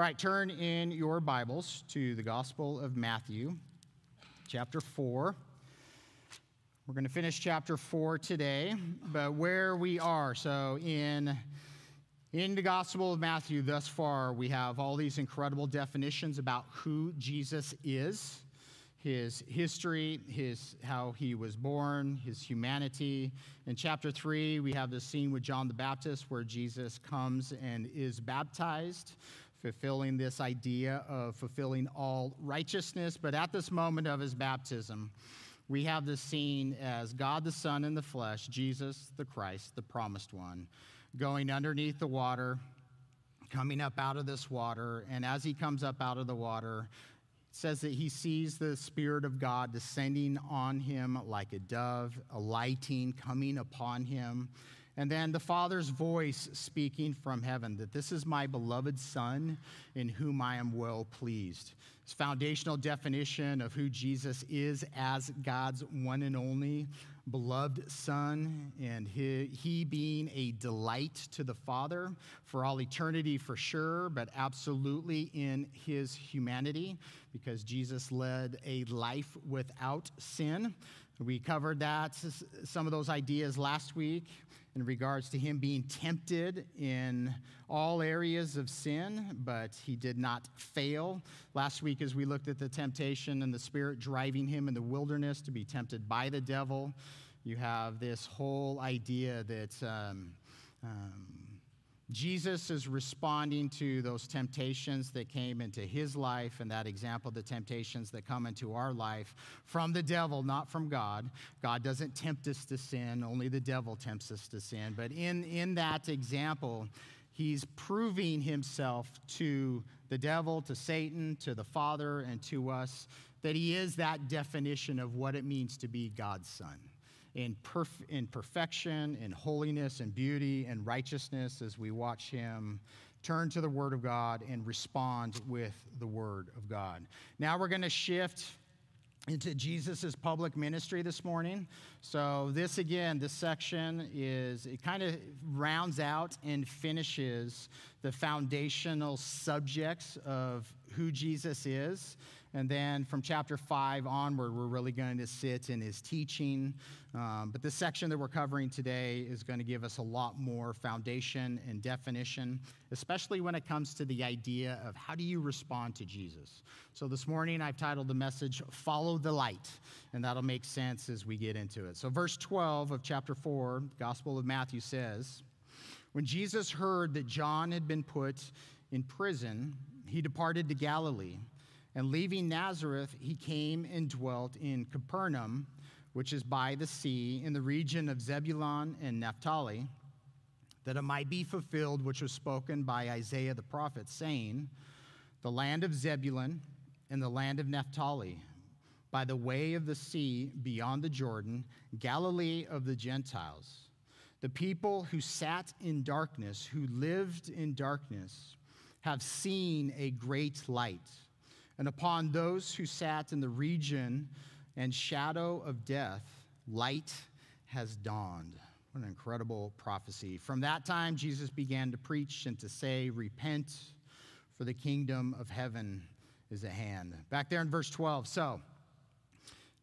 All right, turn in your Bibles to the Gospel of Matthew, chapter 4. We're going to finish chapter 4 today, but where we are, so in in the Gospel of Matthew thus far, we have all these incredible definitions about who Jesus is his history, his, how he was born, his humanity. In chapter 3, we have the scene with John the Baptist where Jesus comes and is baptized, fulfilling this idea of fulfilling all righteousness. But at this moment of his baptism, we have this scene as God the Son in the flesh, Jesus the Christ, the promised one, going underneath the water, coming up out of this water. And as he comes up out of the water, says that he sees the Spirit of God descending on him like a dove, alighting, coming upon him. And then the Father's voice speaking from heaven that this is my beloved Son in whom I am well pleased. This foundational definition of who Jesus is as God's one and only beloved Son, and he, he, being a delight to the Father for all eternity for sure, but absolutely in his humanity, because Jesus led a life without sin. We covered that, some of those ideas last week in regards to him being tempted in all areas of sin, but he did not fail. Last week, as we looked at the temptation and the Spirit driving him in the wilderness to be tempted by the devil, you have this whole idea that. Um, um, Jesus is responding to those temptations that came into his life, and that example, the temptations that come into our life from the devil, not from God. God doesn't tempt us to sin, only the devil tempts us to sin. But in, in that example, he's proving himself to the devil, to Satan, to the Father, and to us that he is that definition of what it means to be God's son in, perf- in perfection, in holiness, and beauty, and righteousness as we watch him turn to the Word of God and respond with the Word of God. Now we're going to shift into Jesus' public ministry this morning. So, this again, this section is, it kind of rounds out and finishes the foundational subjects of who Jesus is. And then from chapter 5 onward, we're really going to sit in his teaching. Um, but the section that we're covering today is going to give us a lot more foundation and definition, especially when it comes to the idea of how do you respond to Jesus. So this morning, I've titled the message, Follow the Light. And that'll make sense as we get into it. So, verse 12 of chapter 4, Gospel of Matthew says, When Jesus heard that John had been put in prison, he departed to Galilee and leaving Nazareth, he came and dwelt in Capernaum, which is by the sea, in the region of Zebulun and Naphtali, that it might be fulfilled which was spoken by Isaiah the prophet, saying, The land of Zebulun and the land of Naphtali, by the way of the sea beyond the Jordan, Galilee of the Gentiles. The people who sat in darkness, who lived in darkness, have seen a great light. And upon those who sat in the region and shadow of death, light has dawned. What an incredible prophecy. From that time, Jesus began to preach and to say, Repent, for the kingdom of heaven is at hand. Back there in verse 12. So,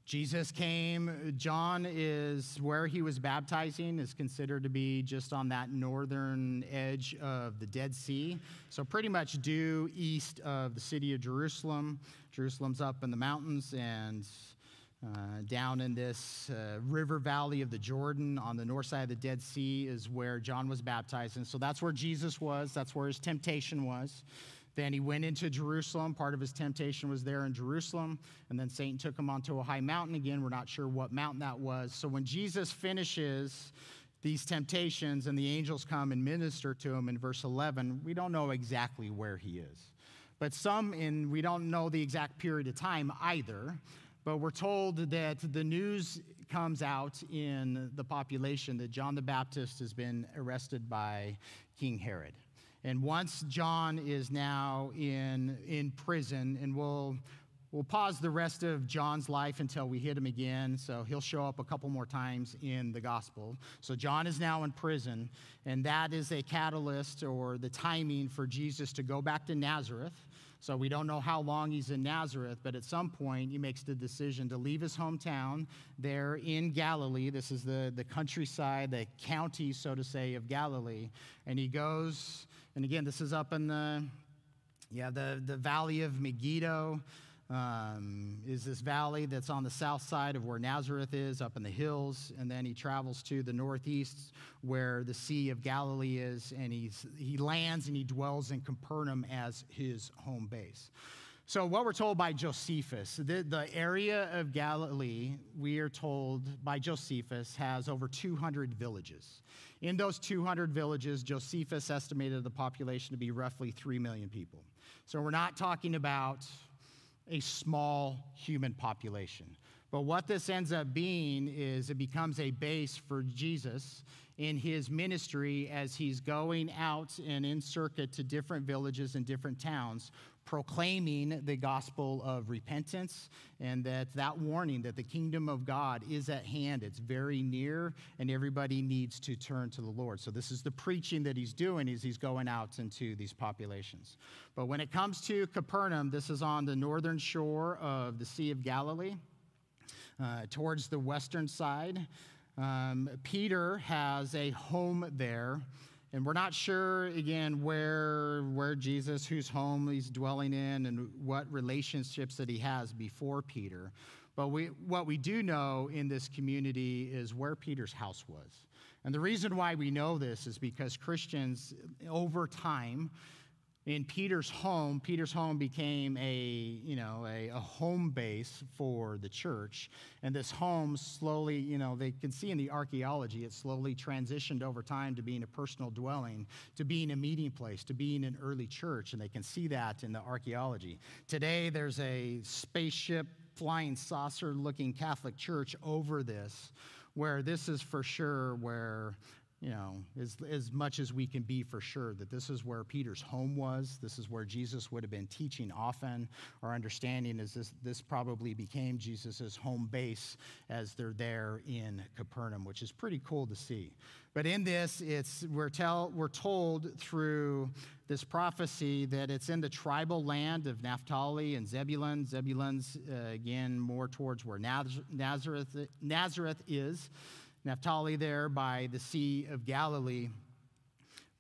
Jesus came. John is where he was baptizing, is considered to be just on that northern edge of the Dead Sea. So, pretty much due east of the city of Jerusalem. Jerusalem's up in the mountains and uh, down in this uh, river valley of the Jordan on the north side of the Dead Sea is where John was baptized. And so that's where Jesus was, that's where his temptation was. Then he went into Jerusalem. Part of his temptation was there in Jerusalem. And then Satan took him onto a high mountain again. We're not sure what mountain that was. So when Jesus finishes these temptations and the angels come and minister to him in verse 11, we don't know exactly where he is. But some in, we don't know the exact period of time either. But we're told that the news comes out in the population that John the Baptist has been arrested by King Herod. And once John is now in, in prison, and we'll We'll pause the rest of John's life until we hit him again. So he'll show up a couple more times in the gospel. So John is now in prison, and that is a catalyst or the timing for Jesus to go back to Nazareth. So we don't know how long he's in Nazareth, but at some point he makes the decision to leave his hometown there in Galilee. This is the, the countryside, the county, so to say, of Galilee. And he goes, and again, this is up in the, yeah, the, the valley of Megiddo um, is this valley that's on the south side of where Nazareth is, up in the hills. And then he travels to the northeast where the Sea of Galilee is, and he's, he lands and he dwells in Capernaum as his home base. So, what we're told by Josephus, the, the area of Galilee, we are told by Josephus, has over 200 villages. In those 200 villages, Josephus estimated the population to be roughly 3 million people. So, we're not talking about a small human population. But what this ends up being is it becomes a base for Jesus in his ministry as he's going out and in circuit to different villages and different towns, proclaiming the gospel of repentance and that that warning that the kingdom of God is at hand. It's very near and everybody needs to turn to the Lord. So this is the preaching that he's doing is he's going out into these populations. But when it comes to Capernaum, this is on the northern shore of the Sea of Galilee. Uh, towards the western side. Um, Peter has a home there, and we're not sure again where where Jesus, whose home he's dwelling in, and what relationships that he has before Peter. But we, what we do know in this community is where Peter's house was. And the reason why we know this is because Christians, over time, in Peter's home, Peter's home became a, you know, a, a, home base for the church. And this home slowly, you know, they can see in the archaeology, it slowly transitioned over time to being a personal dwelling, to being a meeting place, to being an early church. And they can see that in the archaeology. Today, there's a spaceship flying saucer looking Catholic church over this, where this is for sure where you know, as, as much as we can be for sure that this is where Peter's home was. This is where Jesus would have been teaching often. Our understanding is this, this probably became Jesus' home base as they're there in Capernaum, which is pretty cool to see. But in this, it's, we're, tell, we're told through this prophecy that it's in the tribal land of Naphtali and Zebulun. Zebulun's, uh, again, more towards where Nazareth, Nazareth is. Naphtali there by the Sea of Galilee.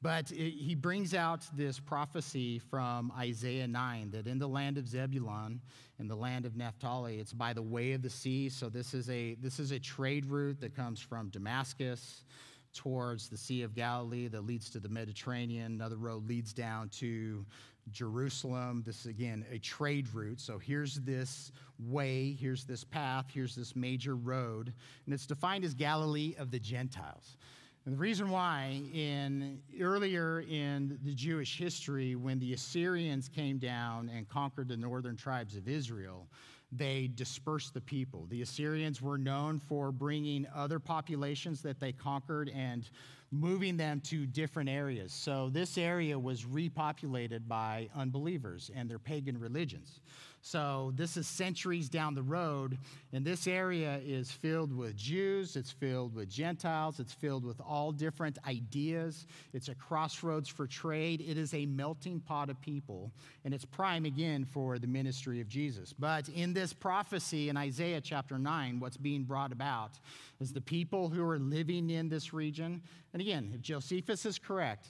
But it, he brings out this prophecy from Isaiah 9 that in the land of Zebulun, in the land of Naphtali, it's by the way of the sea. So this is a, this is a trade route that comes from Damascus towards the Sea of Galilee that leads to the Mediterranean. Another road leads down to Jerusalem. This is, again, a trade route. So here's this way, here's this path, here's this major road, and it's defined as Galilee of the Gentiles. And the reason why, in earlier in the Jewish history, when the Assyrians came down and conquered the northern tribes of Israel, they dispersed the people. The Assyrians were known for bringing other populations that they conquered and moving them to different areas. So this area was repopulated by unbelievers and their pagan religions. So this is centuries down the road, and this area is filled with Jews, it's filled with Gentiles, it's filled with all different ideas. It's a crossroads for trade. It is a melting pot of people, and it's prime again for the ministry of Jesus. But in this prophecy in Isaiah chapter 9, what's being brought about is the people who are living in this region. And again, if Josephus is correct,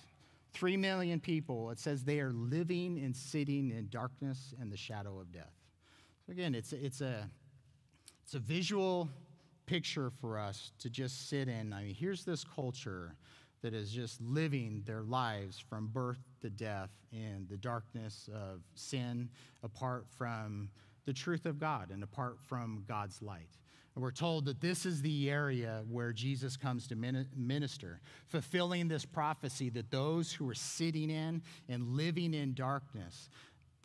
Three million people, it says they are living and sitting in darkness and the shadow of death. So again, it's it's a, it's a visual picture for us to just sit in. I mean, here's this culture that is just living their lives from birth to death in the darkness of sin, apart from the truth of God and apart from God's light. And we're told that this is the area where Jesus comes to minister, fulfilling this prophecy that those who are sitting in and living in darkness,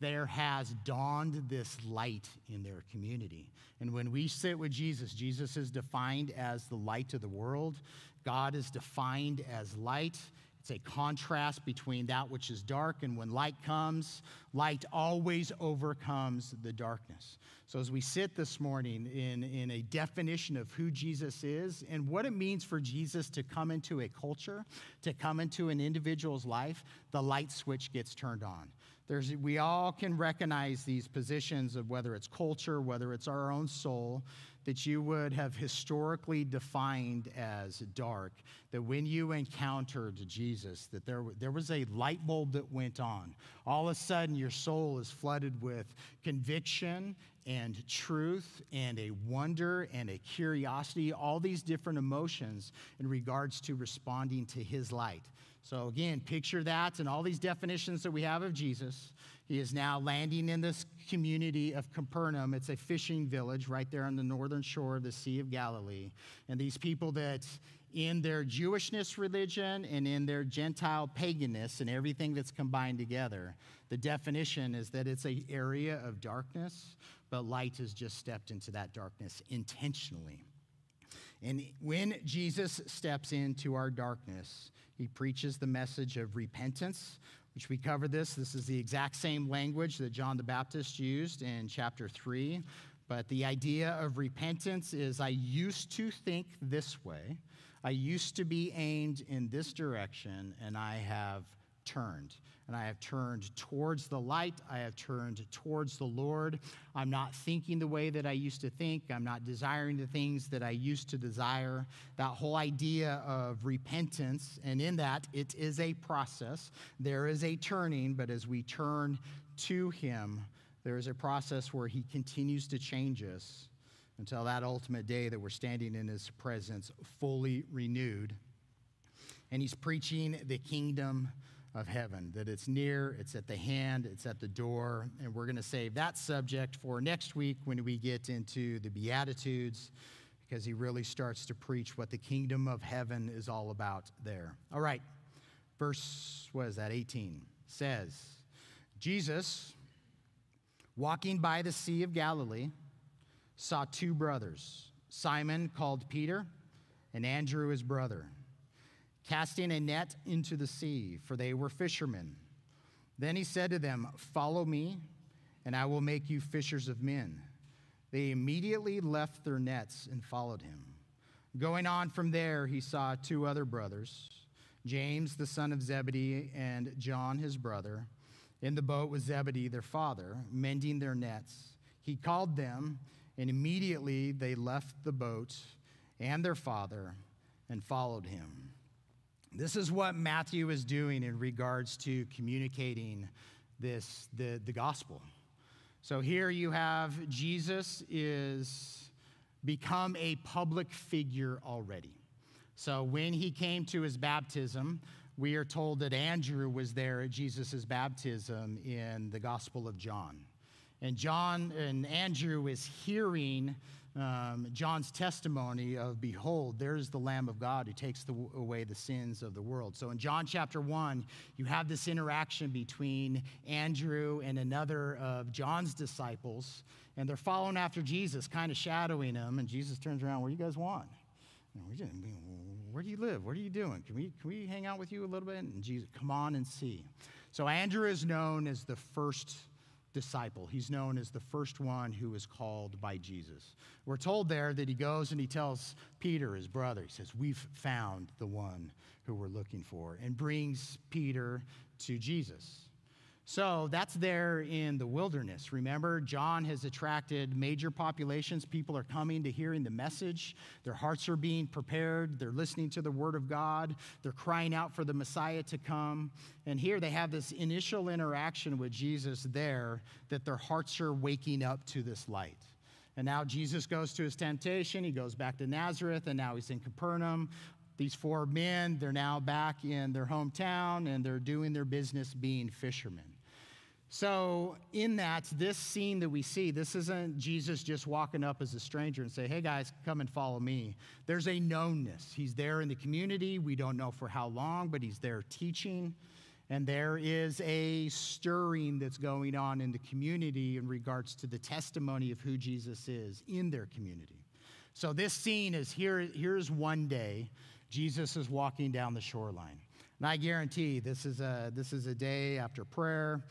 there has dawned this light in their community. And when we sit with Jesus, Jesus is defined as the light of the world, God is defined as light. It's a contrast between that which is dark and when light comes, light always overcomes the darkness. So, as we sit this morning in, in a definition of who Jesus is and what it means for Jesus to come into a culture, to come into an individual's life, the light switch gets turned on. There's, we all can recognize these positions of whether it's culture, whether it's our own soul, that you would have historically defined as dark, that when you encountered Jesus, that there, there was a light bulb that went on. All of a sudden, your soul is flooded with conviction and truth and a wonder and a curiosity, all these different emotions in regards to responding to his light. So, again, picture that and all these definitions that we have of Jesus. He is now landing in this community of Capernaum. It's a fishing village right there on the northern shore of the Sea of Galilee. And these people that, in their Jewishness religion and in their Gentile paganness and everything that's combined together, the definition is that it's an area of darkness, but light has just stepped into that darkness intentionally. And when Jesus steps into our darkness, he preaches the message of repentance, which we covered this. This is the exact same language that John the Baptist used in chapter 3. But the idea of repentance is I used to think this way, I used to be aimed in this direction, and I have turned and I have turned towards the light. I have turned towards the Lord. I'm not thinking the way that I used to think. I'm not desiring the things that I used to desire. That whole idea of repentance, and in that, it is a process. There is a turning, but as we turn to Him, there is a process where He continues to change us until that ultimate day that we're standing in His presence fully renewed. And He's preaching the kingdom of heaven, that it's near, it's at the hand, it's at the door. And we're going to save that subject for next week when we get into the Beatitudes, because he really starts to preach what the kingdom of heaven is all about there. All right, verse, what is that, 18 says, Jesus, walking by the Sea of Galilee, saw two brothers, Simon called Peter, and Andrew his brother casting a net into the sea, for they were fishermen. Then he said to them, Follow me, and I will make you fishers of men. They immediately left their nets and followed him. Going on from there, he saw two other brothers, James, the son of Zebedee, and John, his brother, in the boat with Zebedee, their father, mending their nets. He called them, and immediately they left the boat and their father and followed him. This is what Matthew is doing in regards to communicating this, the, the gospel. So here you have Jesus is become a public figure already. So when he came to his baptism, we are told that Andrew was there at Jesus' baptism in the Gospel of John. And John and Andrew is hearing um, John's testimony of, Behold, there's the Lamb of God who takes the, away the sins of the world. So in John chapter 1, you have this interaction between Andrew and another of John's disciples, and they're following after Jesus, kind of shadowing him. And Jesus turns around, Where do you guys want? Where do you live? What are you doing? Can we, can we hang out with you a little bit? And Jesus, come on and see. So Andrew is known as the first disciple. He's known as the first one who was called by Jesus. We're told there that he goes and he tells Peter, his brother, he says, We've found the one who we're looking for, and brings Peter to Jesus. So that's there in the wilderness. Remember, John has attracted major populations. People are coming to hearing the message. Their hearts are being prepared. They're listening to the word of God. They're crying out for the Messiah to come. And here they have this initial interaction with Jesus there that their hearts are waking up to this light. And now Jesus goes to his temptation. He goes back to Nazareth, and now he's in Capernaum. These four men, they're now back in their hometown and they're doing their business being fishermen. So, in that, this scene that we see, this isn't Jesus just walking up as a stranger and say, Hey guys, come and follow me. There's a knownness. He's there in the community. We don't know for how long, but he's there teaching. And there is a stirring that's going on in the community in regards to the testimony of who Jesus is in their community. So, this scene is here, here's one day Jesus is walking down the shoreline. And I guarantee this is a, this is a day after prayer.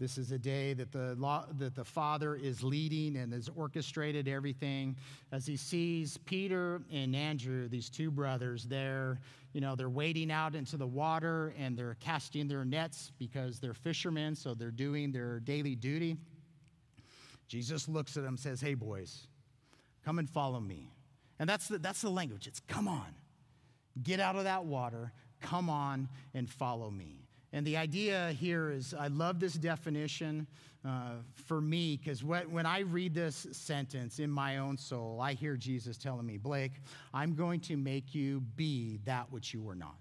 This is a day that the, law, that the Father is leading and has orchestrated everything as he sees Peter and Andrew, these two brothers, there. You know, they're wading out into the water and they're casting their nets because they're fishermen, so they're doing their daily duty. Jesus looks at them and says, Hey, boys, come and follow me. And that's the, that's the language. It's come on, get out of that water, Come on and follow me. And the idea here is I love this definition uh, for me because when I read this sentence in my own soul, I hear Jesus telling me, Blake, I'm going to make you be that which you were not.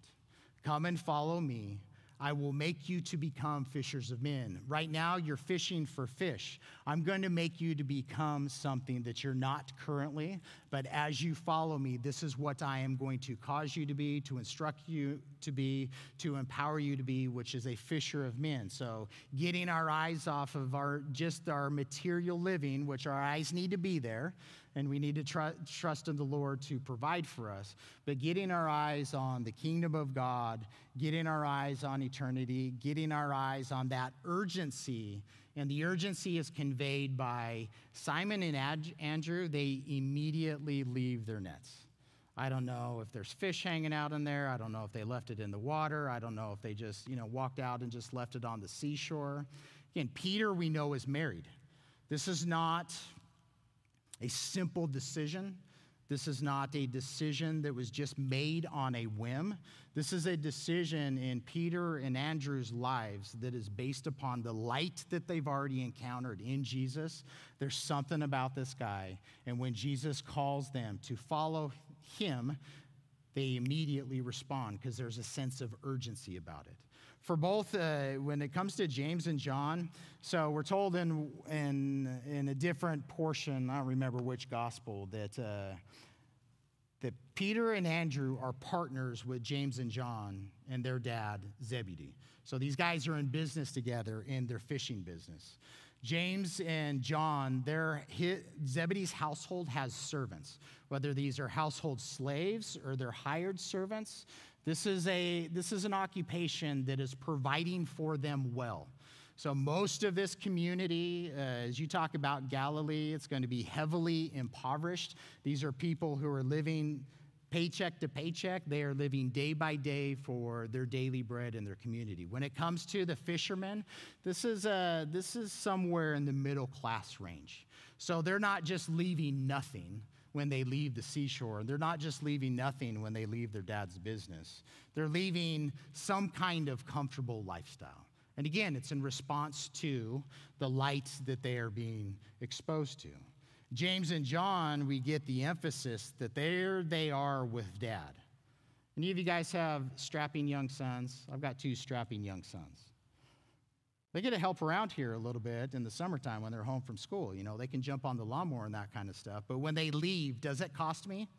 Come and follow me, I will make you to become fishers of men. Right now, you're fishing for fish. I'm going to make you to become something that you're not currently, but as you follow me, this is what I am going to cause you to be, to instruct you to be, to empower you to be, which is a fisher of men. So, getting our eyes off of our just our material living, which our eyes need to be there, and we need to tr- trust in the Lord to provide for us. But getting our eyes on the kingdom of God, getting our eyes on eternity, getting our eyes on that urgency. And the urgency is conveyed by Simon and Ad- Andrew. They immediately leave their nets. I don't know if there's fish hanging out in there. I don't know if they left it in the water. I don't know if they just, you know, walked out and just left it on the seashore. Again, Peter, we know, is married. This is not a simple decision. This is not a decision that was just made on a whim. This is a decision in Peter and Andrew's lives that is based upon the light that they've already encountered in Jesus. There's something about this guy. And when Jesus calls them to follow him, they immediately respond because there's a sense of urgency about it for both uh, when it comes to James and John. So we're told in, in, in a different portion, I don't remember which gospel, that, uh, that Peter and Andrew are partners with James and John and their dad, Zebedee. So these guys are in business together in their fishing business. James and John, their, Zebedee's household has servants, whether these are household slaves or they're hired servants. This is, a, this is an occupation that is providing for them well. So, most of this community, uh, as you talk about Galilee, it's going to be heavily impoverished. These are people who are living paycheck to paycheck. They are living day by day for their daily bread in their community. When it comes to the fishermen, this is, uh, this is somewhere in the middle class range. So, they're not just leaving nothing when they leave the seashore. And they're not just leaving nothing when they leave their dad's business, they're leaving some kind of comfortable lifestyle. And again, it's in response to the light that they are being exposed to. James and John, we get the emphasis that there they are with dad. Any of you guys have strapping young sons? I've got two strapping young sons. They get to help around here a little bit in the summertime when they're home from school. You know, they can jump on the lawnmower and that kind of stuff. But when they leave, does it cost me?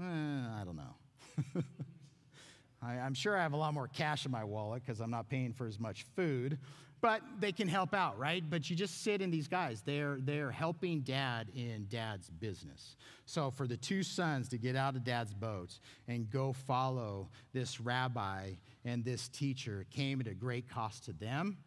Eh, I don't know. I, am sure I have a lot more cash in my wallet because I'm not paying for as much food, but they can help out, right? But you just sit in these guys. They're, they're helping dad in dad's business. So for the two sons to get out of dad's boat and go follow this rabbi and this teacher came at a great cost to them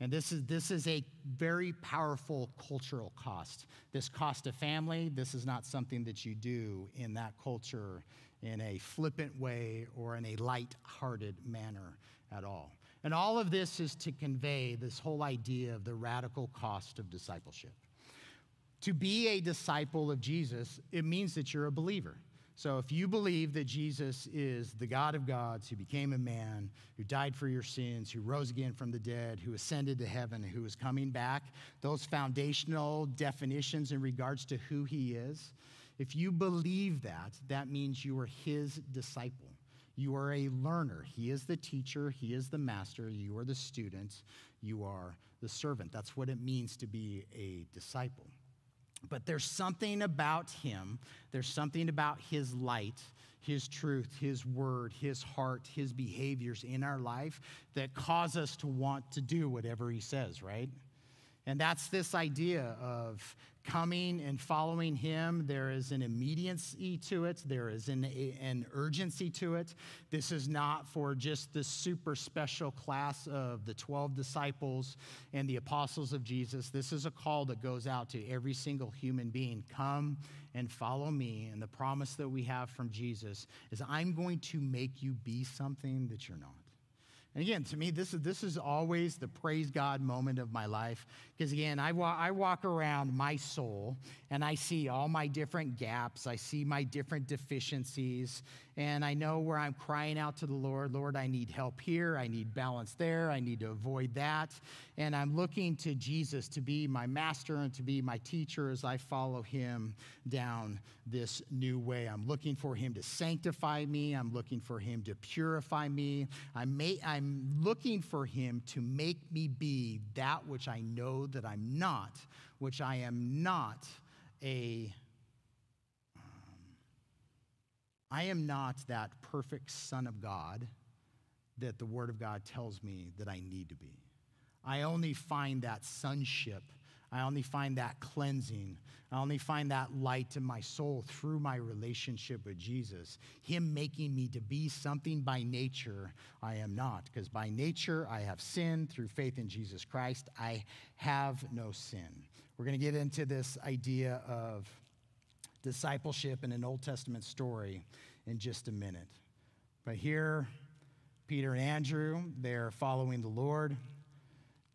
and this is, this is a very powerful cultural cost. This cost of family, this is not something that you do in that culture in a flippant way or in a light hearted manner at all. And all of this is to convey this whole idea of the radical cost of discipleship. To be a disciple of Jesus, it means that you're a believer. So if you believe that Jesus is the God of gods who became a man, who died for your sins, who rose again from the dead, who ascended to heaven, who is coming back, those foundational definitions in regards to who he is, if you believe that, that means you are his disciple. You are a learner. He is the teacher, he is the master, you are the student, you are the servant. That's what it means to be a disciple. But there's something about him, there's something about his light, his truth, his word, his heart, his behaviors in our life that cause us to want to do whatever he says, right? And that's this idea of coming and following him. There is an immediacy to it, there is an, an urgency to it. This is not for just the super special class of the 12 disciples and the apostles of Jesus. This is a call that goes out to every single human being. Come and follow me. And the promise that we have from Jesus is I'm going to make you be something that you're not. And again, to me, this is, this is always the praise God moment of my life. Because again, I, wa- I walk around my soul and I see all my different gaps. I see my different deficiencies. And I know where I'm crying out to the Lord Lord, I need help here. I need balance there. I need to avoid that. And I'm looking to Jesus to be my master and to be my teacher as I follow him down this new way. I'm looking for him to sanctify me. I'm looking for him to purify me. I'm, I'm looking for him to make me be that which I know that I'm not, which I am not a I am not that perfect son of God that the Word of God tells me that I need to be. I only find that sonship. I only find that cleansing. I only find that light in my soul through my relationship with Jesus. Him making me to be something by nature I am not. Because by nature I have sinned. Through faith in Jesus Christ, I have no sin. We're going to get into this idea of discipleship in an Old Testament story in just a minute. But here, Peter and Andrew, they're following the Lord.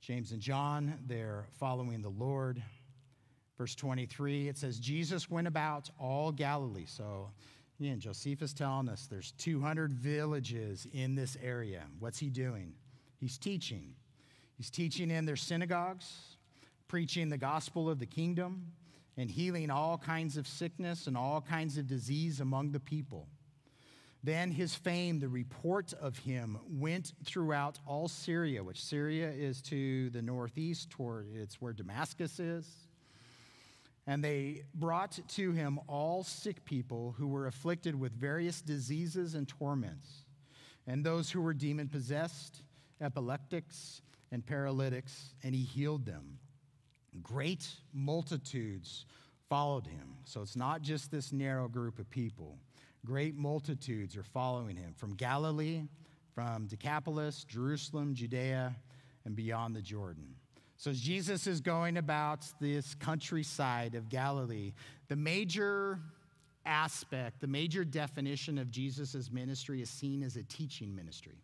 James and John, they're following the Lord. Verse 23, it says, Jesus went about all Galilee. So, again, Josephus telling us there's 200 villages in this area. What's he doing? He's teaching. He's teaching in their synagogues, preaching the gospel of the kingdom, and healing all kinds of sickness and all kinds of disease among the people. Then his fame, the report of him, went throughout all Syria, which Syria is to the northeast, toward it's where Damascus is. And they brought to him all sick people who were afflicted with various diseases and torments, and those who were demon possessed, epileptics, and paralytics, and he healed them. Great multitudes followed him. So it's not just this narrow group of people. Great multitudes are following him from Galilee, from Decapolis, Jerusalem, Judea, and beyond the Jordan. So as Jesus is going about this countryside of Galilee, the major aspect, the major definition of Jesus' ministry is seen as a teaching ministry.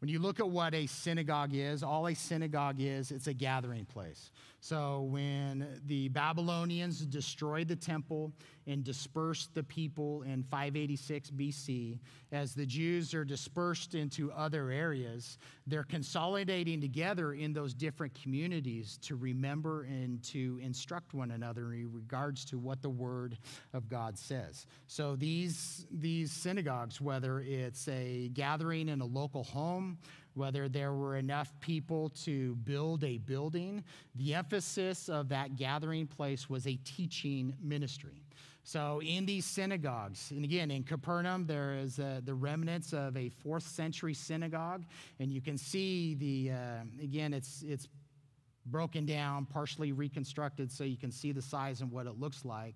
When you look at what a synagogue is, all a synagogue is, it's a gathering place. So when the Babylonians destroyed the temple and dispersed the people in 586 BC, as the Jews are dispersed into other areas, they're consolidating together in those different communities to remember and to instruct one another in regards to what the Word of God says. So these, these synagogues, whether it's a gathering in a local home, whether there were enough people to build a building, the emphasis of that gathering place was a teaching ministry. So, in these synagogues, and again, in Capernaum, there is uh, the remnants of a fourth century synagogue, and you can see the, uh, again, it's, it's broken down, partially reconstructed, so you can see the size and what it looks like.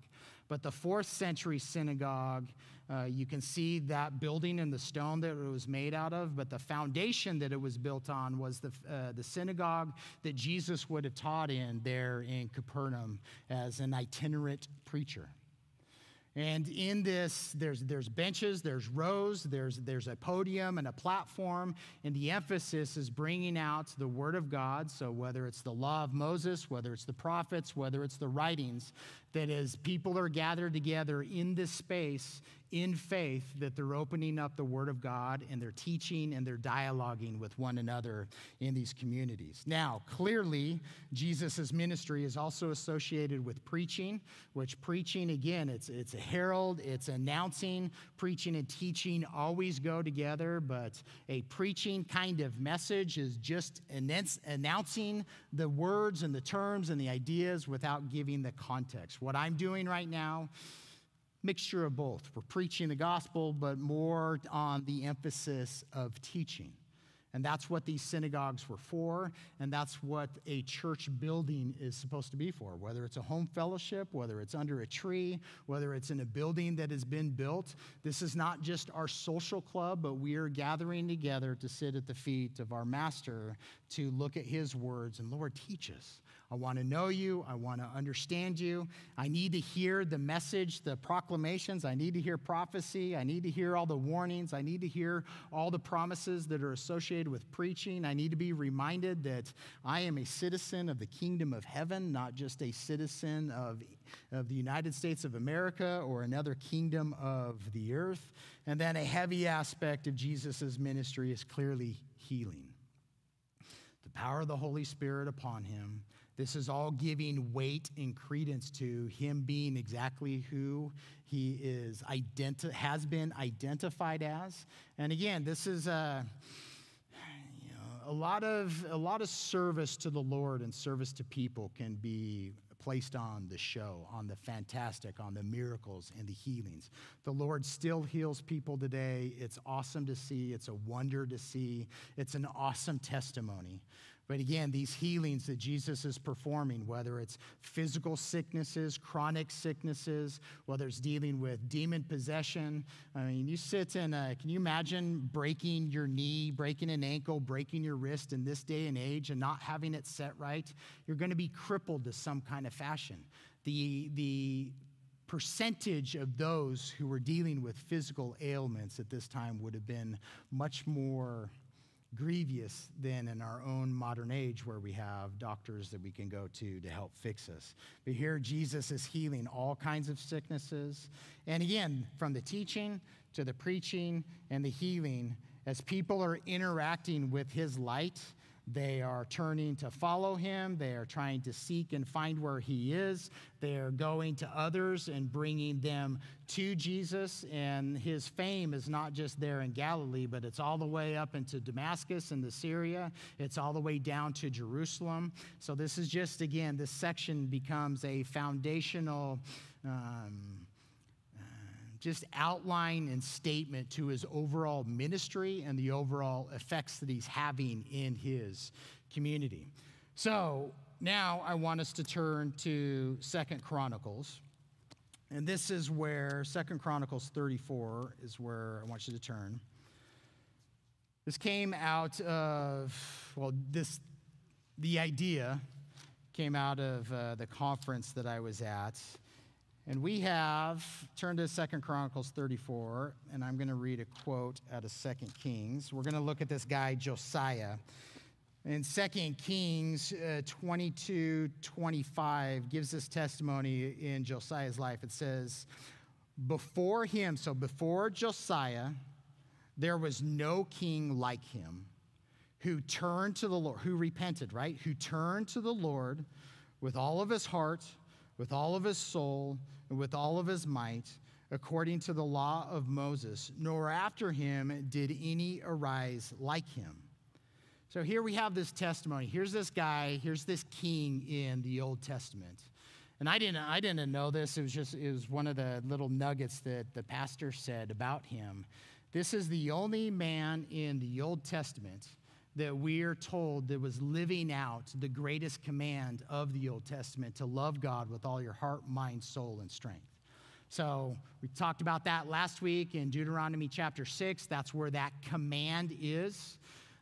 But the fourth century synagogue, uh, you can see that building and the stone that it was made out of, but the foundation that it was built on was the, uh, the synagogue that Jesus would have taught in there in Capernaum as an itinerant preacher. And in this, there's, there's benches, there's rows, there's, there's a podium and a platform, and the emphasis is bringing out the Word of God. So, whether it's the law of Moses, whether it's the prophets, whether it's the writings, that as people are gathered together in this space, in faith that they're opening up the Word of God and they're teaching and they're dialoguing with one another in these communities. Now, clearly, Jesus' ministry is also associated with preaching, which preaching, again, it's, it's a herald, it's announcing. Preaching and teaching always go together, but a preaching kind of message is just announcing the words and the terms and the ideas without giving the context. What I'm doing right now mixture of both. We're preaching the gospel, but more on the emphasis of teaching. And that's what these synagogues were for, and that's what a church building is supposed to be for. Whether it's a home fellowship, whether it's under a tree, whether it's in a building that has been built, this is not just our social club, but we are gathering together to sit at the feet of our Master to look at His words and, Lord, teach us. I want to know you. I want to understand you. I need to hear the message, the proclamations. I need to hear prophecy. I need to hear all the warnings. I need to hear all the promises that are associated with preaching. I need to be reminded that I am a citizen of the kingdom of heaven, not just a citizen of, of the United States of America or another kingdom of the earth. And then a heavy aspect of Jesus' ministry is clearly healing. The power of the Holy Spirit upon him this is all giving weight and credence to him being exactly who he is identi- has been identified as. And again, this is know, a lot of a lot of service to the Lord and service to people can be placed on the show, on the fantastic, on the miracles and the healings. The Lord still heals people today. It's awesome to see. It's a wonder to see. It's an awesome testimony. But again, these healings that Jesus is performing, whether it's physical sicknesses, chronic sicknesses, whether it's dealing with demon possession. I mean, you sit in a, can you imagine breaking your knee, breaking an ankle, breaking your wrist in this day and age and not having it set right? You're going to be crippled to some kind of fashion. The, the percentage of those who were dealing with physical ailments at this time would have been much more grievous than in our own modern age where we have doctors that we can go to to help fix us. But here, Jesus is healing all kinds of sicknesses. And again, from the teaching to the preaching and the healing, as people are interacting with his light, they are turning to follow him. They are trying to seek and find where he is. They are going to others and bringing them to Jesus. And his fame is not just there in Galilee, but it's all the way up into Damascus and the Syria. It's all the way down to Jerusalem. So this is just, again, this section becomes a foundational. Um, just outline and statement to his overall ministry and the overall effects that he's having in his community. So now I want us to turn to Second Chronicles. And this is where Second Chronicles 34 is where I want you to turn. This came out of, well, this, the idea came out of uh, the conference that I was at and we have, turned to Second Chronicles 34, and I'm going to read a quote out of Second Kings. We're going to look at this guy, Josiah. In Second Kings uh, 22 25 gives this testimony in Josiah's life. It says, Before him, so before Josiah, there was no king like him who turned to the Lord, who repented, right? Who turned to the Lord with all of his heart with all of his soul with all of his might, according to the law of Moses, nor after him did any arise like him. So here we have this testimony. Here's this guy, here's this king in the Old Testament. And I didn't, I didn't know this. It was just it was one of the little nuggets that the pastor said about him. This is the only man in the Old Testament that we are told that was living out the greatest command of the Old Testament to love God with all your heart, mind, soul, and strength. So we talked about that last week in Deuteronomy chapter 6. That's where that command is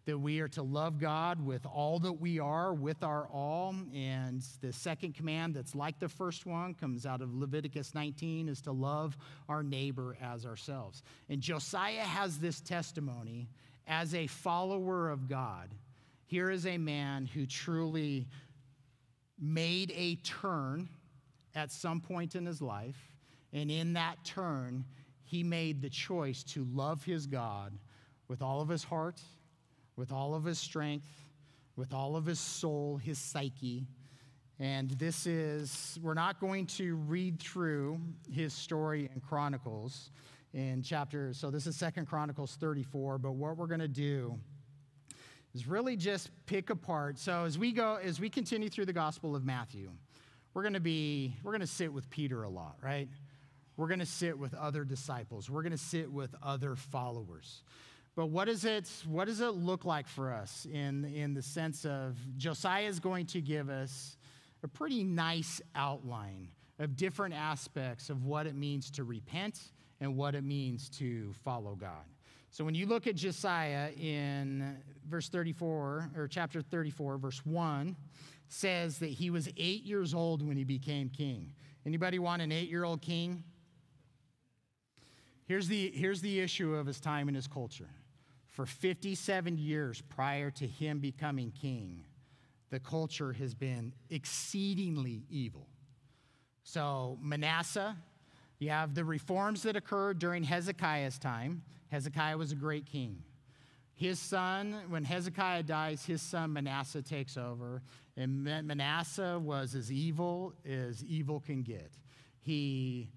that we are to love God with all that we are, with our all. And the second command, that's like the first one, comes out of Leviticus 19, is to love our neighbor as ourselves. And Josiah has this testimony as a follower of God, here is a man who truly made a turn at some point in his life. And in that turn, he made the choice to love his God with all of his heart, with all of his strength, with all of his soul, his psyche. And this is, we're not going to read through his story in Chronicles in chapter, so this is Second Chronicles 34, but what we're going to do is really just pick apart. So as we go, as we continue through the Gospel of Matthew, we're going to be, we're going to sit with Peter a lot, right? We're going to sit with other disciples. We're going to sit with other followers. But what, is it, what does it look like for us in, in the sense of Josiah is going to give us a pretty nice outline of different aspects of what it means to repent and what it means to follow God. So when you look at Josiah in verse 34 or chapter 34 verse 1 says that he was 8 years old when he became king. Anybody want an 8-year-old king? Here's the, here's the issue of his time and his culture. For 57 years prior to him becoming king, the culture has been exceedingly evil. So, Manasseh, you have the reforms that occurred during Hezekiah's time. Hezekiah was a great king. His son, when Hezekiah dies, his son Manasseh takes over. And Manasseh was as evil as evil can get. He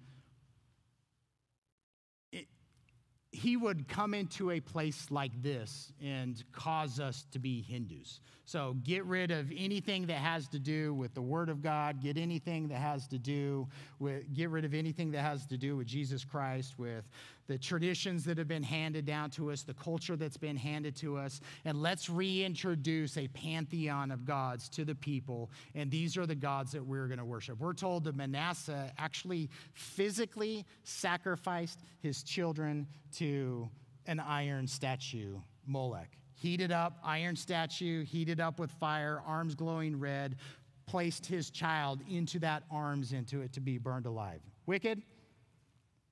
he would come into a place like this and cause us to be Hindus. So get rid of anything that has to do with the Word of God, get anything that has to do with, get rid of anything that has to do with Jesus Christ, with the traditions that have been handed down to us, the culture that's been handed to us, and let's reintroduce a pantheon of gods to the people. And these are the gods that we're going to worship. We're told that Manasseh actually physically sacrificed his children to an iron statue, Molech. Heated up, iron statue, heated up with fire, arms glowing red, placed his child into that arms into it to be burned alive. Wicked?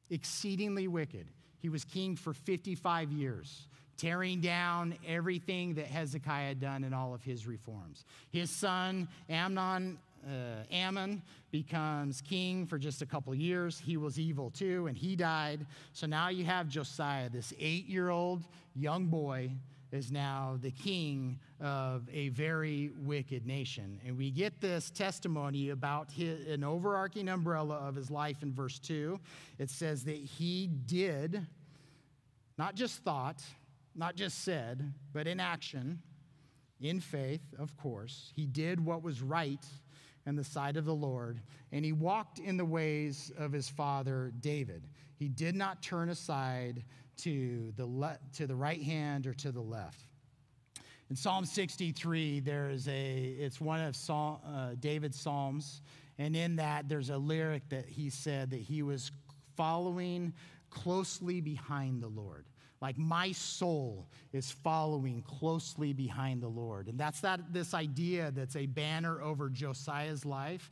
exceedingly wicked. He was king for 55 years, tearing down everything that Hezekiah had done in all of his reforms. His son, Amnon, uh, Amon becomes king for just a couple years. He was evil too, and he died. So now you have Josiah, this eight year old young boy is now the king of a very wicked nation. And we get this testimony about his, an overarching umbrella of his life in verse 2. It says that he did, not just thought, not just said, but in action, in faith, of course, he did what was right in the sight of the Lord, and he walked in the ways of his father David. He did not turn aside to the, le- to the right hand or to the left. In Psalm 63, there is a, it's one of Psalm, uh, David's Psalms, and in that there's a lyric that he said that he was following closely behind the Lord. Like my soul is following closely behind the Lord. And that's that this idea that's a banner over Josiah's life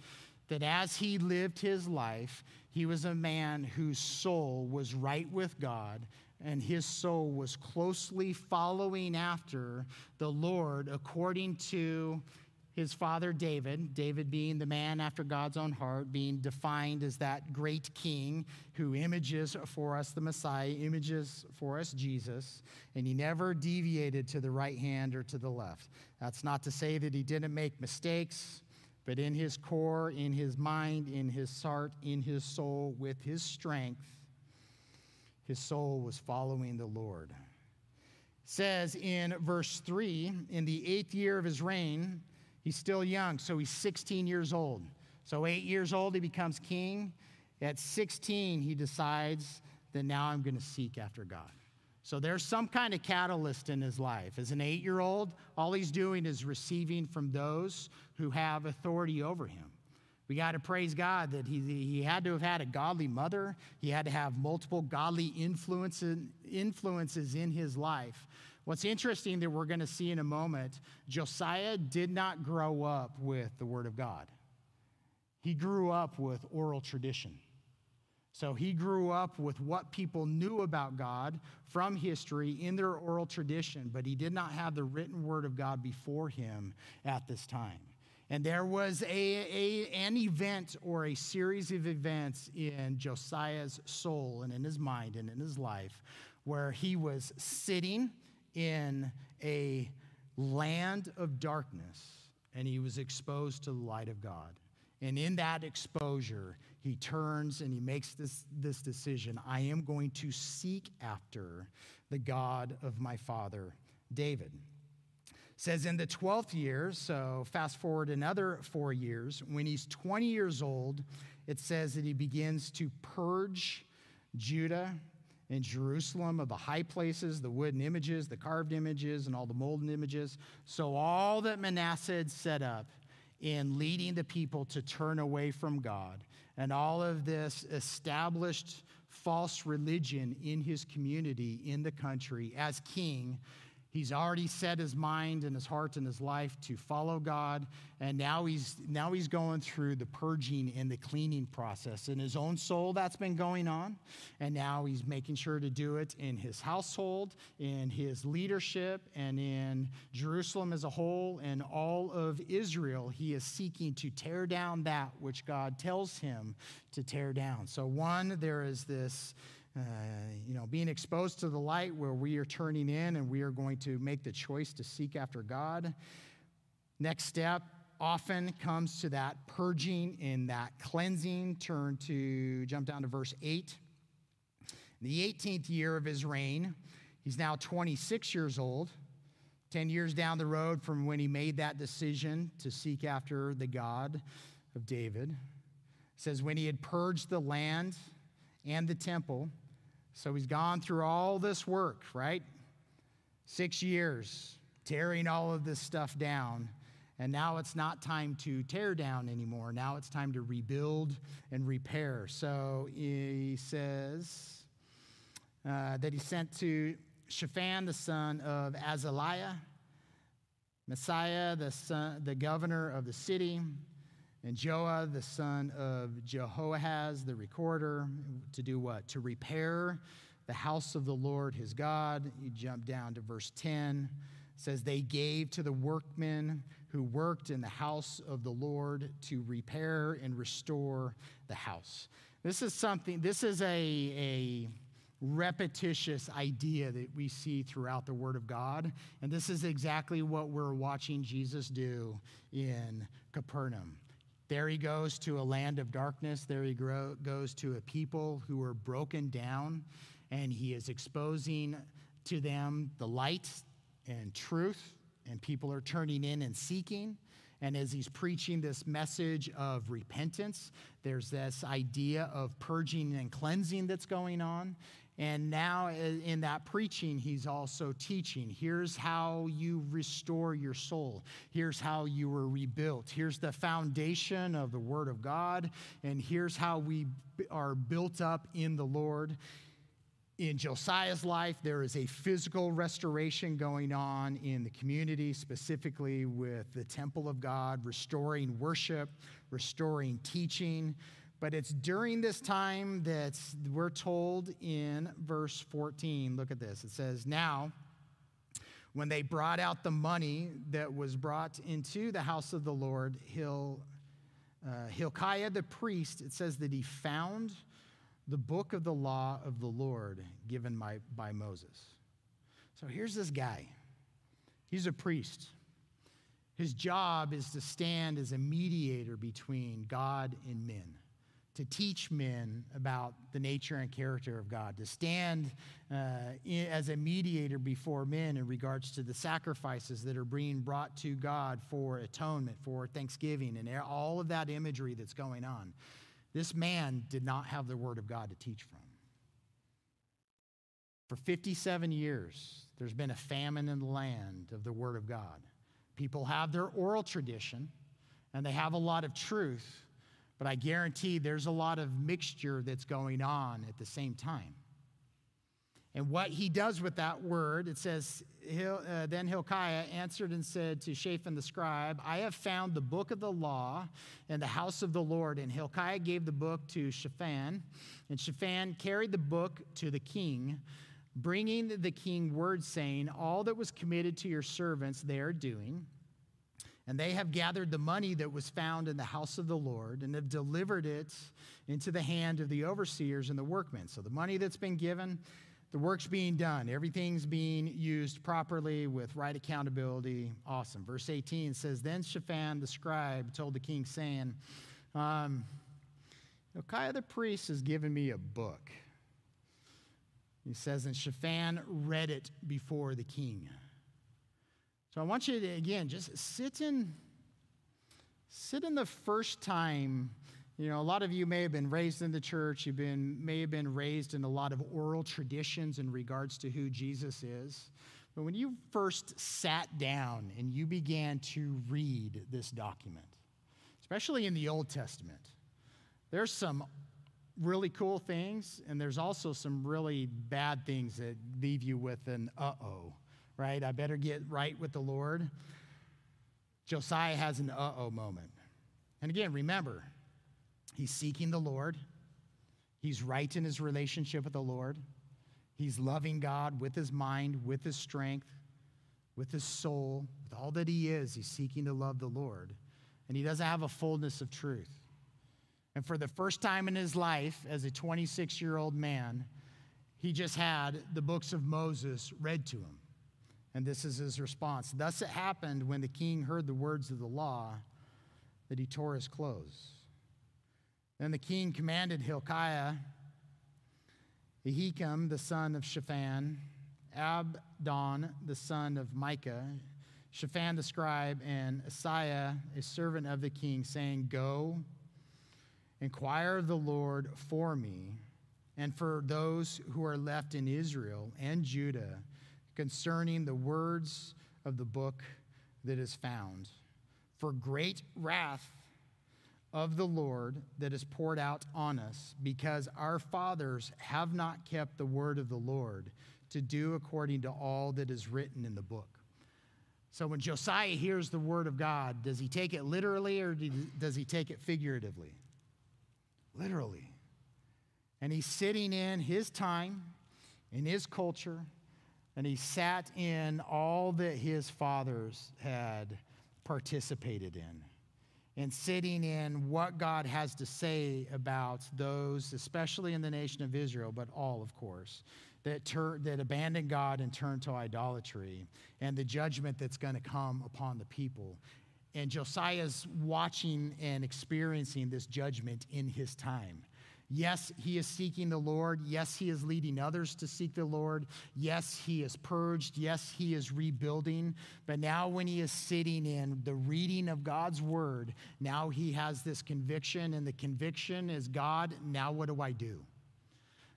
that as he lived his life, he was a man whose soul was right with God and his soul was closely following after the Lord according to his father David, David being the man after God's own heart, being defined as that great king who images for us the Messiah, images for us Jesus, and he never deviated to the right hand or to the left. That's not to say that he didn't make mistakes, but in his core, in his mind, in his heart, in his soul, with his strength, his soul was following the Lord. It says in verse 3 in the eighth year of his reign, he's still young, so he's 16 years old. So, eight years old, he becomes king. At 16, he decides that now I'm going to seek after God. So there's some kind of catalyst in his life. As an eight year old, all he's doing is receiving from those who have authority over him. We got to praise God that he, he had to have had a godly mother. He had to have multiple godly influences, influences in his life. What's interesting that we're going to see in a moment, Josiah did not grow up with the Word of God. He grew up with oral tradition. So he grew up with what people knew about God from history in their oral tradition, but he did not have the written Word of God before him at this time. And there was a, a, an event or a series of events in Josiah's soul and in his mind and in his life where he was sitting in a land of darkness and he was exposed to the light of God. And in that exposure, he turns and he makes this, this decision I am going to seek after the God of my father, David says in the 12th year, so fast forward another four years, when he's 20 years old, it says that he begins to purge Judah in Jerusalem of the high places, the wooden images, the carved images, and all the molten images. So, all that Manasseh had set up in leading the people to turn away from God, and all of this established false religion in his community, in the country, as king, He's already set his mind and his heart and his life to follow God, and now he's now he's going through the purging and the cleaning process in his own soul. That's been going on, and now he's making sure to do it in his household, in his leadership, and in Jerusalem as a whole, and all of Israel. He is seeking to tear down that which God tells him to tear down. So one, there is this uh, you know, being exposed to the light where we are turning in and we are going to make the choice to seek after God. Next step often comes to that purging and that cleansing. Turn to, jump down to verse 8. In the 18th year of his reign, he's now 26 years old. 10 years down the road from when he made that decision to seek after the God of David. It says, when he had purged the land and the temple, so he's gone through all this work, right? Six years, tearing all of this stuff down. And now it's not time to tear down anymore. Now it's time to rebuild and repair. So he says uh, that he sent to Shaphan, the son of Azaliah, Maaseiah, the, son, the governor of the city, and Joah, the son of Jehoahaz, the recorder, to do what? To repair the house of the Lord his God. You jump down to verse 10. It says, They gave to the workmen who worked in the house of the Lord to repair and restore the house. This is something, this is a, a repetitious idea that we see throughout the Word of God. And this is exactly what we're watching Jesus do in Capernaum. There he goes to a land of darkness. There he grow, goes to a people who are broken down, and he is exposing to them the light and truth, and people are turning in and seeking. And as he's preaching this message of repentance, there's this idea of purging and cleansing that's going on. And now, uh, in that preaching, he's also teaching. Here's how you restore your soul. Here's how you were rebuilt. Here's the foundation of the Word of God. And here's how we are built up in the Lord. In Josiah's life, there is a physical restoration going on in the community, specifically with the temple of God, restoring worship, restoring teaching, but it's during this time that we're told in verse 14. Look at this. It says, Now, when they brought out the money that was brought into the house of the Lord, Hil, uh, Hilkiah the priest, it says that he found the book of the law of the Lord given by, by Moses. So here's this guy. He's a priest. His job is to stand as a mediator between God and men to teach men about the nature and character of God, to stand uh, as a mediator before men in regards to the sacrifices that are being brought to God for atonement, for thanksgiving, and all of that imagery that's going on. This man did not have the Word of God to teach from. For 57 years, there's been a famine in the land of the Word of God. People have their oral tradition, and they have a lot of truth but I guarantee there's a lot of mixture that's going on at the same time. And what he does with that word, it says, uh, Then Hilkiah answered and said to Shaphan the scribe, I have found the book of the law in the house of the Lord. And Hilkiah gave the book to Shaphan, and Shaphan carried the book to the king, bringing the king word saying, All that was committed to your servants they are doing. And they have gathered the money that was found in the house of the Lord and have delivered it into the hand of the overseers and the workmen. So the money that's been given, the work's being done. Everything's being used properly with right accountability. Awesome. Verse 18 says Then Shaphan the scribe told the king, saying, um, Hilkiah the priest has given me a book. He says, and Shaphan read it before the king. So I want you to, again, just sit in, sit in the first time. You know, a lot of you may have been raised in the church, you've been, may have been raised in a lot of oral traditions in regards to who Jesus is. But when you first sat down and you began to read this document, especially in the Old Testament, there's some really cool things, and there's also some really bad things that leave you with an uh oh, right? I better get right with the Lord. Josiah has an uh oh moment. And again, remember, he's seeking the Lord, he's right in his relationship with the Lord, he's loving God with his mind, with his strength, with his soul, with all that he is. He's seeking to love the Lord, and he doesn't have a fullness of truth. And for the first time in his life, as a 26 year old man, he just had the books of Moses read to him. And this is his response. Thus it happened when the king heard the words of the law that he tore his clothes. Then the king commanded Hilkiah, Ahikam, the son of Shaphan, Abdon, the son of Micah, Shaphan the scribe, and Asaiah, a servant of the king, saying, Go Inquire of the Lord for me and for those who are left in Israel and Judah concerning the words of the book that is found. For great wrath of the Lord that is poured out on us, because our fathers have not kept the word of the Lord to do according to all that is written in the book. So when Josiah hears the word of God, does he take it literally or does he take it figuratively? literally. And he's sitting in his time, in his culture, and he sat in all that his fathers had participated in. And sitting in what God has to say about those, especially in the nation of Israel, but all, of course, that, tur- that abandoned God and turned to idolatry, and the judgment that's going to come upon the people. And Josiah's watching and experiencing this judgment in his time. Yes, he is seeking the Lord. Yes, he is leading others to seek the Lord. Yes, he is purged. Yes, he is rebuilding. But now, when he is sitting in the reading of God's word, now he has this conviction, and the conviction is God, now what do I do?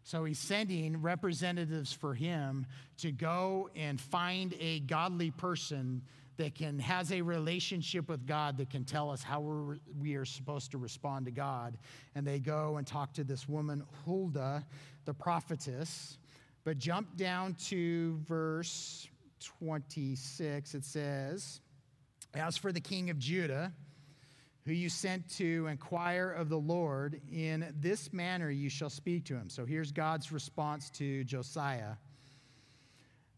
So he's sending representatives for him to go and find a godly person that can has a relationship with God that can tell us how we're, we are supposed to respond to God. And they go and talk to this woman, Huldah, the prophetess. But jump down to verse 26. It says, As for the king of Judah, who you sent to inquire of the Lord, in this manner you shall speak to him. So here's God's response to Josiah.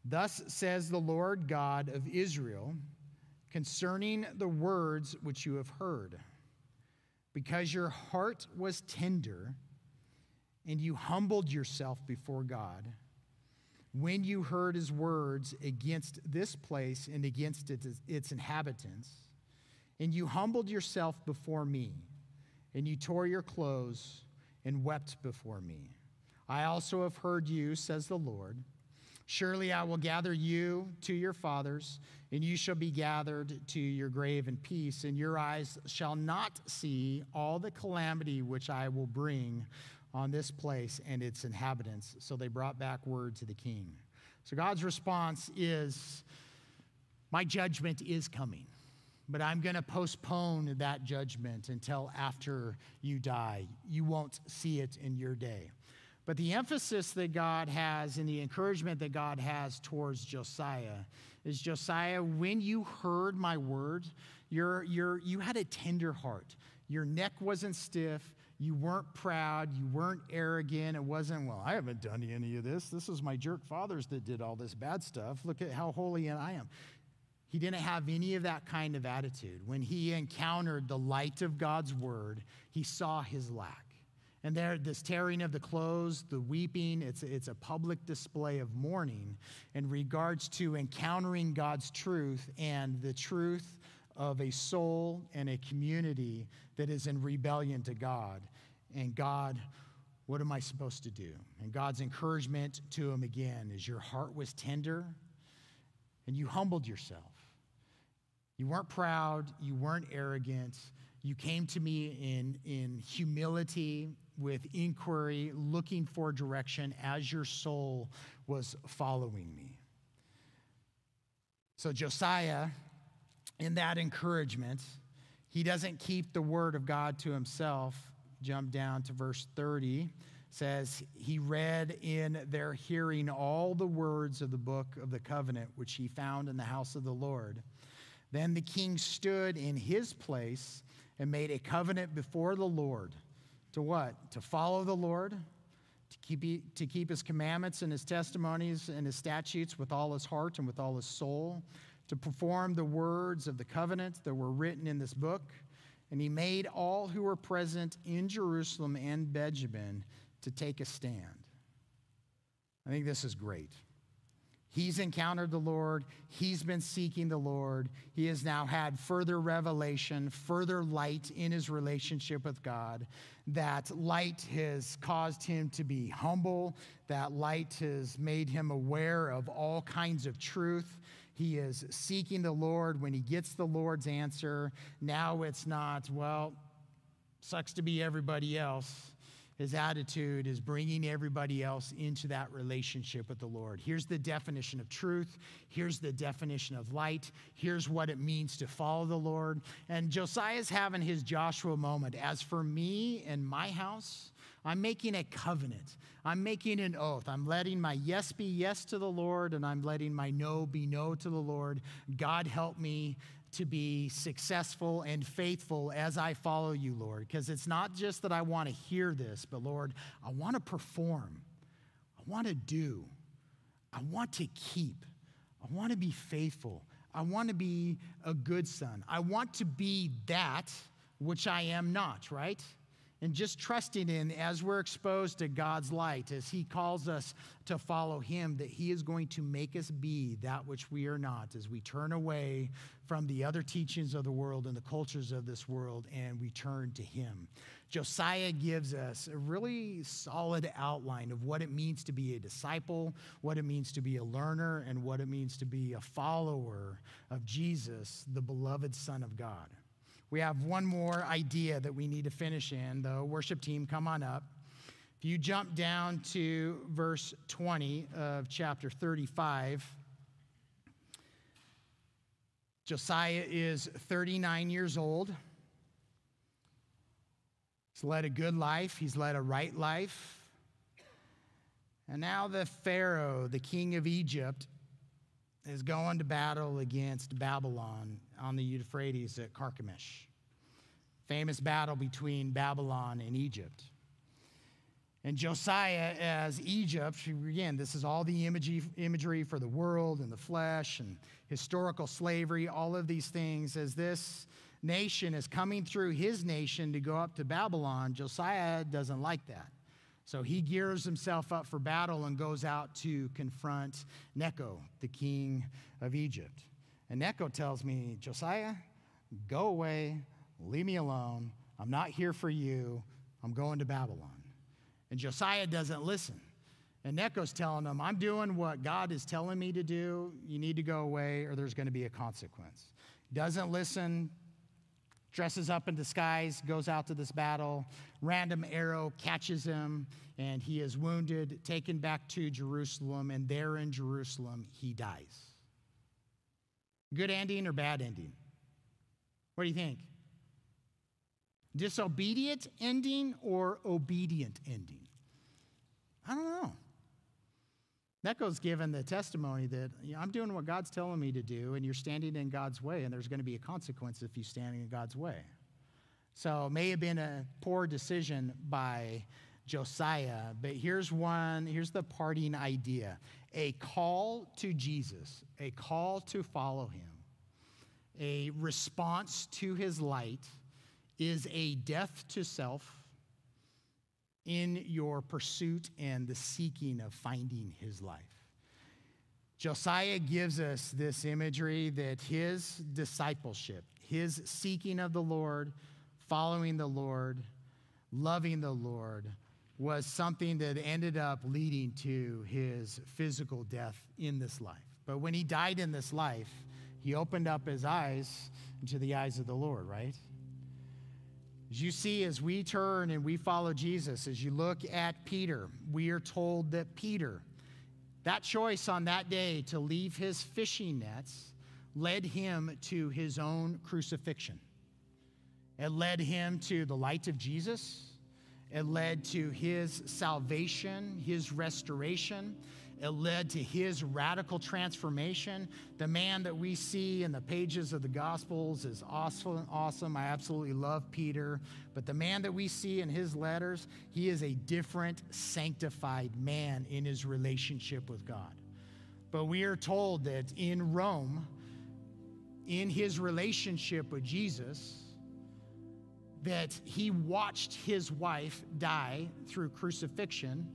Thus says the Lord God of Israel concerning the words which you have heard, because your heart was tender and you humbled yourself before God. When you heard his words against this place and against its, inhabitants, and you humbled yourself before me, and you tore your clothes and wept before me. I also have heard you, says the Lord. Surely I will gather you to your fathers, and you shall be gathered to your grave in peace, and your eyes shall not see all the calamity which I will bring on this place and its inhabitants. So they brought back word to the king. So God's response is, My judgment is coming, but I'm going to postpone that judgment until after you die. You won't see it in your day. But the emphasis that God has and the encouragement that God has towards Josiah is Josiah, when you heard my word, you're, you're, you had a tender heart. Your neck wasn't stiff. You weren't proud. You weren't arrogant. It wasn't, well, I haven't done any of this. This is my jerk fathers that did all this bad stuff. Look at how holy I am. He didn't have any of that kind of attitude. When he encountered the light of God's word, he saw his lack. And there, this tearing of the clothes, the weeping, it's, it's a public display of mourning in regards to encountering God's truth and the truth of a soul and a community that is in rebellion to God. And God, what am I supposed to do? And God's encouragement to him again is your heart was tender and you humbled yourself. You weren't proud, you weren't arrogant, You came to me in, in humility, with inquiry, looking for direction as your soul was following me. So, Josiah, in that encouragement, he doesn't keep the word of God to himself. Jump down to verse 30 says he read in their hearing all the words of the book of the covenant which he found in the house of the Lord. Then the king stood in his place and made a covenant before the Lord. To what? To follow the Lord, to keep, to keep his commandments and his testimonies and his statutes with all his heart and with all his soul, to perform the words of the covenant that were written in this book. And he made all who were present in Jerusalem and Benjamin to take a stand. I think this is great. He's encountered the Lord. He's been seeking the Lord. He has now had further revelation, further light in his relationship with God. That light has caused him to be humble. That light has made him aware of all kinds of truth. He is seeking the Lord. When he gets the Lord's answer, now it's not, well, sucks to be everybody else his attitude is bringing everybody else into that relationship with the Lord. Here's the definition of truth. Here's the definition of light. Here's what it means to follow the Lord. And Josiah's having his Joshua moment. As for me and my house, I'm making a covenant. I'm making an oath. I'm letting my yes be yes to the Lord, and I'm letting my no be no to the Lord. God help me to be successful and faithful as I follow you, Lord. Because it's not just that I want to hear this, but Lord, I want to perform. I want to do. I want to keep. I want to be faithful. I want to be a good son. I want to be that which I am not, right? And just trusting in as we're exposed to God's light, as He calls us to follow Him, that He is going to make us be that which we are not as we turn away from the other teachings of the world and the cultures of this world and we turn to Him. Josiah gives us a really solid outline of what it means to be a disciple, what it means to be a learner, and what it means to be a follower of Jesus, the beloved Son of God. We have one more idea that we need to finish in, though. Worship team, come on up. If you jump down to verse 20 of chapter 35, Josiah is 39 years old. He's led a good life, he's led a right life. And now the Pharaoh, the king of Egypt, is going to battle against Babylon on the Euphrates at Carchemish. Famous battle between Babylon and Egypt. And Josiah, as Egypt, again, this is all the imagery, for the world and the flesh and historical slavery, all of these things, as this nation is coming through his nation to go up to Babylon, Josiah doesn't like that. So he gears himself up for battle and goes out to confront Necho, the king of Egypt. And Necho tells me, Josiah, go away, leave me alone. I'm not here for you. I'm going to Babylon. And Josiah doesn't listen. And Necho's telling him, I'm doing what God is telling me to do. You need to go away, or there's going to be a consequence. Doesn't listen, dresses up in disguise, goes out to this battle. Random arrow catches him, and he is wounded, taken back to Jerusalem, and there in Jerusalem, he dies. Good ending or bad ending? What do you think? Disobedient ending or obedient ending? I don't know. Necho's given the testimony that you know, I'm doing what God's telling me to do, and you're standing in God's way, and there's going to be a consequence if you stand in God's way. So it may have been a poor decision by Josiah, but here's one, here's the parting idea a call to Jesus, a call to follow him, a response to his light is a death to self in your pursuit and the seeking of finding his life. Josiah gives us this imagery that his discipleship, his seeking of the Lord, following the Lord, loving the Lord, was something that ended up leading to his physical death in this life. But when he died in this life, he opened up his eyes into the eyes of the Lord, right? As you see, as we turn and we follow Jesus, as you look at Peter, we are told that Peter, that choice on that day to leave his fishing nets, led him to his own crucifixion. It led him to the light of Jesus. It led to his salvation, his restoration. It led to his radical transformation. The man that we see in the pages of the Gospels is awesome. awesome. I absolutely love Peter. But the man that we see in his letters, he is a different, sanctified man in his relationship with God. But we are told that in Rome, in his relationship with Jesus, that he watched his wife die through crucifixion,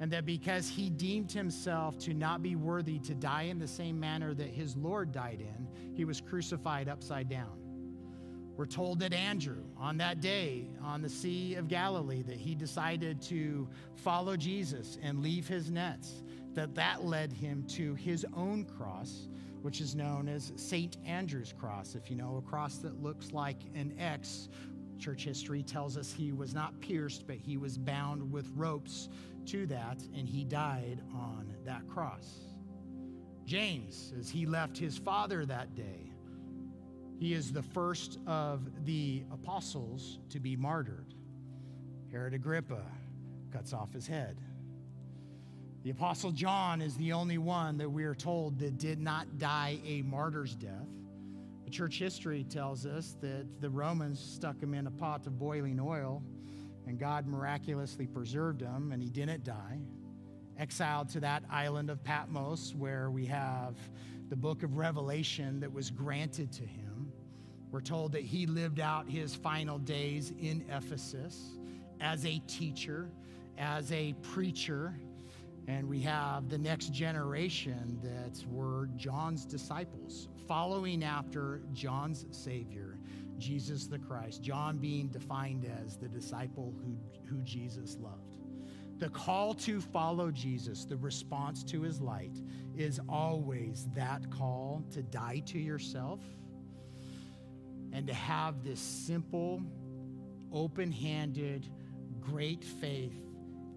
and that because he deemed himself to not be worthy to die in the same manner that his Lord died in, he was crucified upside down. We're told that Andrew, on that day on the Sea of Galilee, that he decided to follow Jesus and leave his nets, that that led him to his own cross, which is known as St. Andrew's cross. If you know, a cross that looks like an X Church history tells us he was not pierced, but he was bound with ropes to that, and he died on that cross. James, as he left his father that day, he is the first of the apostles to be martyred. Herod Agrippa cuts off his head. The apostle John is the only one that we are told that did not die a martyr's death church history tells us that the Romans stuck him in a pot of boiling oil and God miraculously preserved him and he didn't die. Exiled to that island of Patmos where we have the book of Revelation that was granted to him. We're told that he lived out his final days in Ephesus as a teacher, as a preacher, and we have the next generation that were John's disciples, following after John's Savior, Jesus the Christ. John being defined as the disciple who, who Jesus loved. The call to follow Jesus, the response to his light, is always that call to die to yourself and to have this simple, open handed, great faith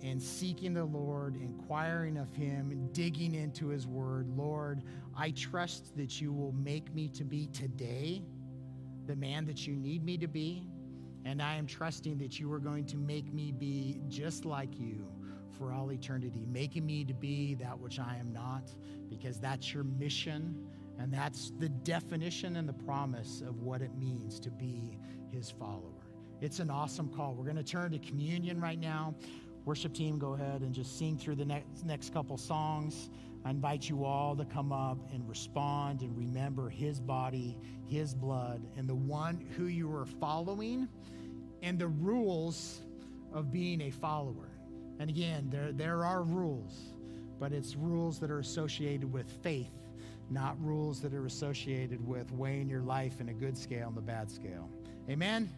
and seeking the Lord, inquiring of Him, digging into His Word. Lord, I trust that you will make me to be today the man that you need me to be. And I am trusting that you are going to make me be just like you for all eternity, making me to be that which I am not, because that's your mission. And that's the definition and the promise of what it means to be his follower. It's an awesome call. We're going to turn to communion right now. Worship team, go ahead and just sing through the next, next couple songs. I invite you all to come up and respond and remember his body, his blood, and the one who you are following and the rules of being a follower. And again, there, there are rules, but it's rules that are associated with faith, not rules that are associated with weighing your life in a good scale and the bad scale. Amen?